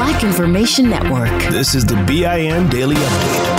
Black Information Network. This is the BIN Daily Update.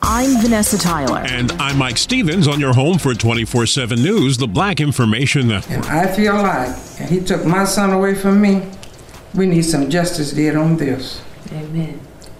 I'm Vanessa Tyler. And I'm Mike Stevens on your home for 24 7 News, the Black Information Network. And I feel like he took my son away from me. We need some justice did on this. Amen.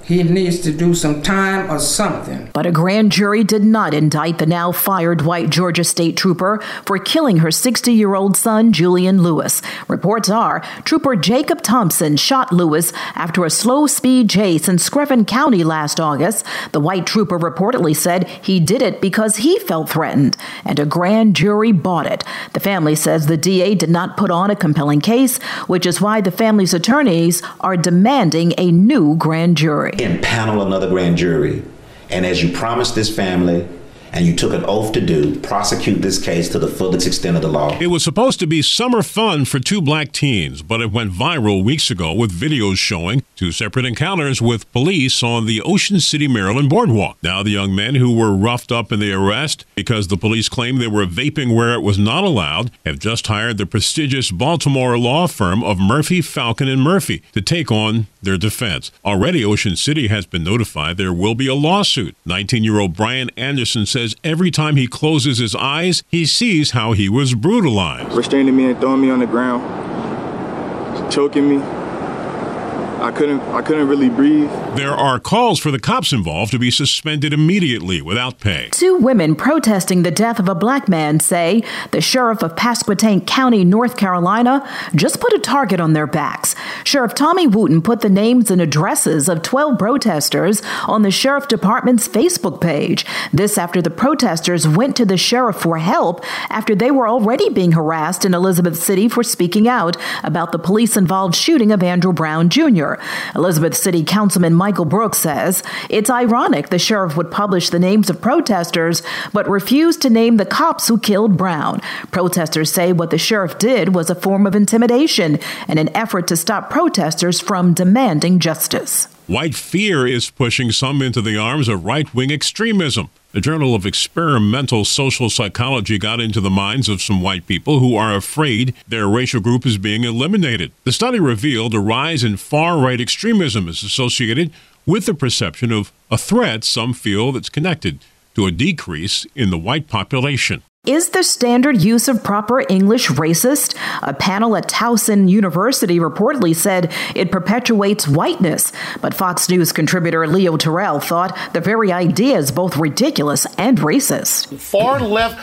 He needs to do some time or something. But a grand jury did not indict the now fired white Georgia State Trooper for killing her 60 year old son, Julian Lewis. Reports are Trooper Jacob Thompson shot Lewis after a slow speed chase in Screven County last August. The white trooper reportedly said he did it because he felt threatened, and a grand jury bought it. The family says the DA did not put on a compelling case, which is why the family's attorneys are demanding a new grand jury impanel another grand jury, and as you promised this family and you took an oath to do, prosecute this case to the fullest extent of the law. It was supposed to be summer fun for two black teens, but it went viral weeks ago with videos showing two separate encounters with police on the Ocean City, Maryland boardwalk. Now, the young men who were roughed up in the arrest because the police claimed they were vaping where it was not allowed have just hired the prestigious Baltimore law firm of Murphy, Falcon, and Murphy to take on their defense. Already, Ocean City has been notified there will be a lawsuit. 19 year old Brian Anderson says says every time he closes his eyes, he sees how he was brutalized. Restraining me and throwing me on the ground, choking me. I couldn't I couldn't really breathe. There are calls for the cops involved to be suspended immediately without pay. Two women protesting the death of a black man say the sheriff of Pasquotank County, North Carolina, just put a target on their backs. Sheriff Tommy Wooten put the names and addresses of 12 protesters on the sheriff department's Facebook page. This after the protesters went to the sheriff for help after they were already being harassed in Elizabeth City for speaking out about the police involved shooting of Andrew Brown Jr. Elizabeth City Councilman Michael Brooks says it's ironic the sheriff would publish the names of protesters but refused to name the cops who killed Brown. Protesters say what the sheriff did was a form of intimidation and an effort to stop protesters from demanding justice. White fear is pushing some into the arms of right wing extremism. The Journal of Experimental Social Psychology got into the minds of some white people who are afraid their racial group is being eliminated. The study revealed a rise in far right extremism is associated with the perception of a threat some feel that's connected to a decrease in the white population. Is the standard use of proper English racist? A panel at Towson University reportedly said it perpetuates whiteness, but Fox News contributor Leo Terrell thought the very idea is both ridiculous and racist. Far left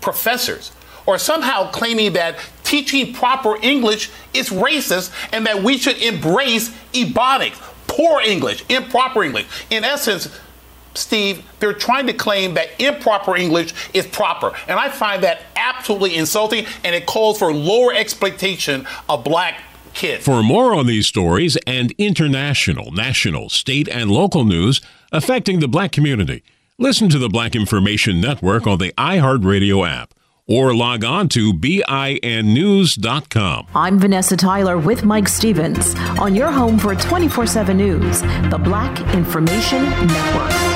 professors are somehow claiming that teaching proper English is racist and that we should embrace ebonics, poor English, improper English. In essence, Steve, they're trying to claim that improper English is proper. And I find that absolutely insulting, and it calls for lower exploitation of black kids. For more on these stories and international, national, state, and local news affecting the black community, listen to the Black Information Network on the iHeartRadio app or log on to BINnews.com. I'm Vanessa Tyler with Mike Stevens on your home for 24 7 News, the Black Information Network.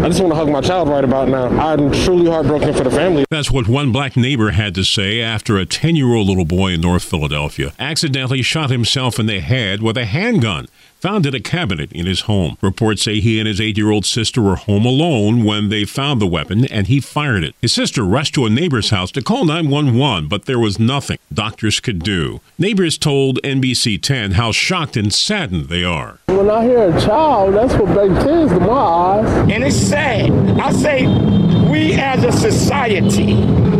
I just want to hug my child right about now. I'm truly heartbroken for the family. That's what one black neighbor had to say after a 10 year old little boy in North Philadelphia accidentally shot himself in the head with a handgun found in a cabinet in his home. Reports say he and his eight year old sister were home alone when they found the weapon and he fired it. His sister rushed to a neighbor's house to call 911, but there was nothing doctors could do. Neighbors told NBC 10 how shocked and saddened they are. When I hear a child, that's what brings tears to my eyes. And it's sad. I say, we as a society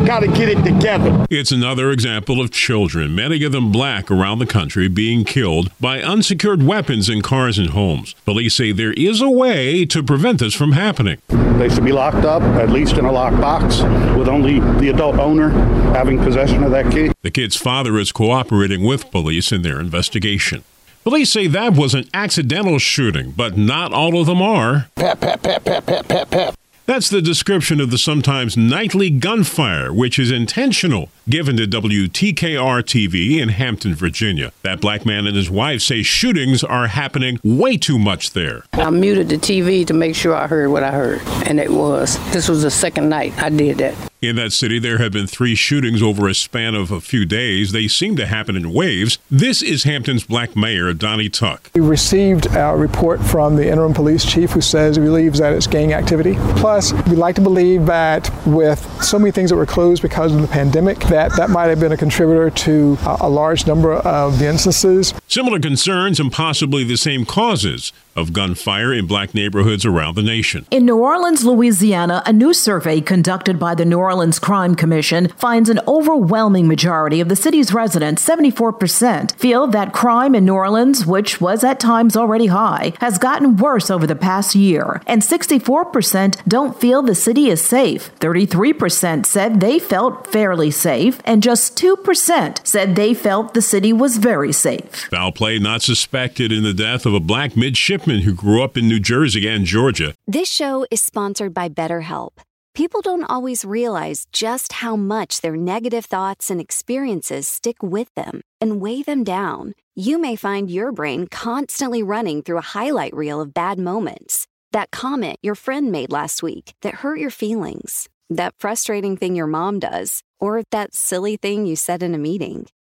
got to get it together. It's another example of children, many of them black, around the country being killed by unsecured weapons in cars and homes. Police say there is a way to prevent this from happening. They should be locked up, at least in a locked box, with only the adult owner having possession of that key. The kid's father is cooperating with police in their investigation. Police say that was an accidental shooting, but not all of them are. Pep, pep, pep, pep, pep, pep, pep. That's the description of the sometimes nightly gunfire, which is intentional, given to WTKR TV in Hampton, Virginia. That black man and his wife say shootings are happening way too much there. I muted the TV to make sure I heard what I heard, and it was. This was the second night I did that. In that city, there have been three shootings over a span of a few days. They seem to happen in waves. This is Hampton's black mayor, Donnie Tuck. We received a report from the interim police chief who says he believes that it's gang activity. Plus, we like to believe that with so many things that were closed because of the pandemic, that that might have been a contributor to a, a large number of the instances. Similar concerns and possibly the same causes of gunfire in black neighborhoods around the nation. In New Orleans, Louisiana, a new survey conducted by the New Orleans Crime Commission finds an overwhelming majority of the city's residents, 74%, feel that crime in New Orleans, which was at times already high, has gotten worse over the past year. And 64% don't feel the city is safe. 33% said they felt fairly safe, and just 2% said they felt the city was very safe. Foul play not suspected in the death of a black midshipman who grew up in New Jersey and Georgia. This show is sponsored by BetterHelp. People don't always realize just how much their negative thoughts and experiences stick with them and weigh them down. You may find your brain constantly running through a highlight reel of bad moments. That comment your friend made last week that hurt your feelings, that frustrating thing your mom does, or that silly thing you said in a meeting.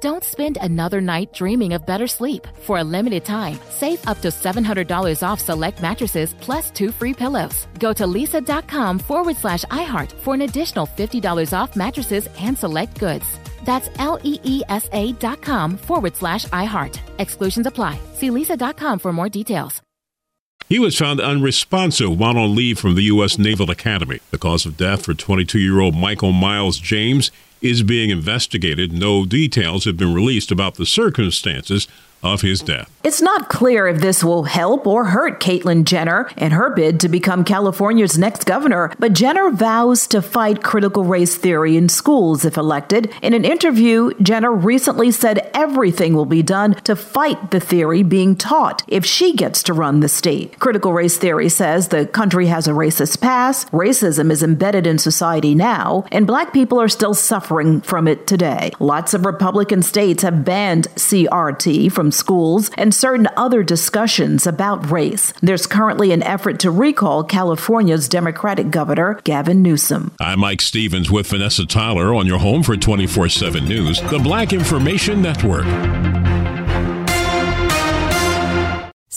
Don't spend another night dreaming of better sleep. For a limited time, save up to $700 off select mattresses plus two free pillows. Go to leesa.com forward slash iHeart for an additional $50 off mattresses and select goods. That's L E E S A dot com forward slash iHeart. Exclusions apply. See leesa.com for more details. He was found unresponsive while on leave from the U.S. Naval Academy. The cause of death for 22 year old Michael Miles James is being investigated. No details have been released about the circumstances of his death. It's not clear if this will help or hurt Caitlyn Jenner in her bid to become California's next governor, but Jenner vows to fight critical race theory in schools if elected. In an interview, Jenner recently said everything will be done to fight the theory being taught if she gets to run the state. Critical race theory says the country has a racist past, racism is embedded in society now, and black people are still suffering from it today. Lots of Republican states have banned CRT from schools and certain other discussions about race. There's currently an effort to recall California's Democratic Governor, Gavin Newsom. I'm Mike Stevens with Vanessa Tyler on your home for 24 7 News, the Black Information Network.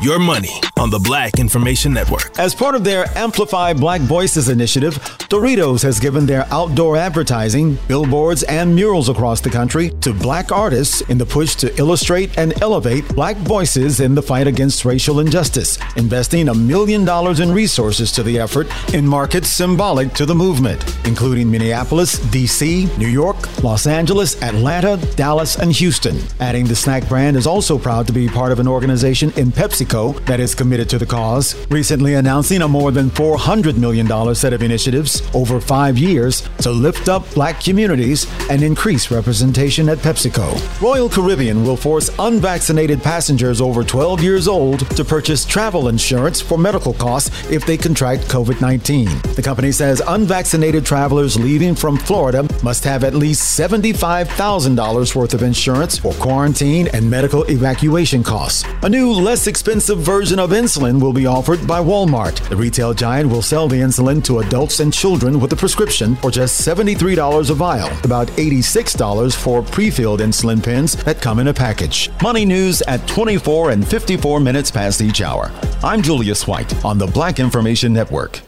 Your money on the Black Information Network. As part of their Amplify Black Voices initiative, Doritos has given their outdoor advertising, billboards, and murals across the country to black artists in the push to illustrate and elevate black voices in the fight against racial injustice, investing a million dollars in resources to the effort in markets symbolic to the movement, including Minneapolis, D.C., New York, Los Angeles, Atlanta, Dallas, and Houston. Adding the snack brand is also proud to be part of an organization in Pepsi PepsiCo that is committed to the cause, recently announcing a more than $400 million set of initiatives over five years to lift up black communities and increase representation at PepsiCo. Royal Caribbean will force unvaccinated passengers over 12 years old to purchase travel insurance for medical costs if they contract COVID 19. The company says unvaccinated travelers leaving from Florida must have at least $75,000 worth of insurance for quarantine and medical evacuation costs. A new, less expensive version of insulin will be offered by Walmart. The retail giant will sell the insulin to adults and children with a prescription for just $73 a vial, about $86 for pre filled insulin pens that come in a package. Money news at 24 and 54 minutes past each hour. I'm Julius White on the Black Information Network.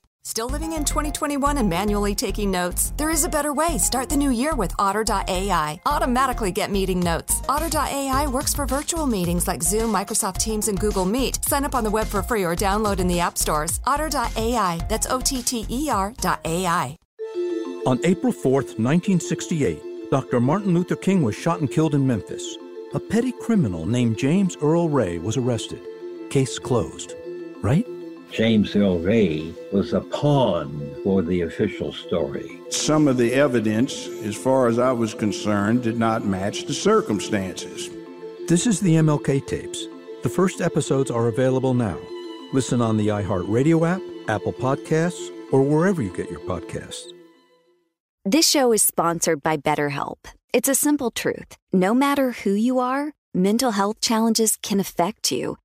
Still living in 2021 and manually taking notes? There is a better way. Start the new year with Otter.ai. Automatically get meeting notes. Otter.ai works for virtual meetings like Zoom, Microsoft Teams, and Google Meet. Sign up on the web for free or download in the app stores. Otter.ai. That's O T T E R.ai. On April 4th, 1968, Dr. Martin Luther King was shot and killed in Memphis. A petty criminal named James Earl Ray was arrested. Case closed. Right? James Earl Ray was a pawn for the official story. Some of the evidence, as far as I was concerned, did not match the circumstances. This is the MLK tapes. The first episodes are available now. Listen on the iHeartRadio app, Apple Podcasts, or wherever you get your podcasts. This show is sponsored by BetterHelp. It's a simple truth. No matter who you are, mental health challenges can affect you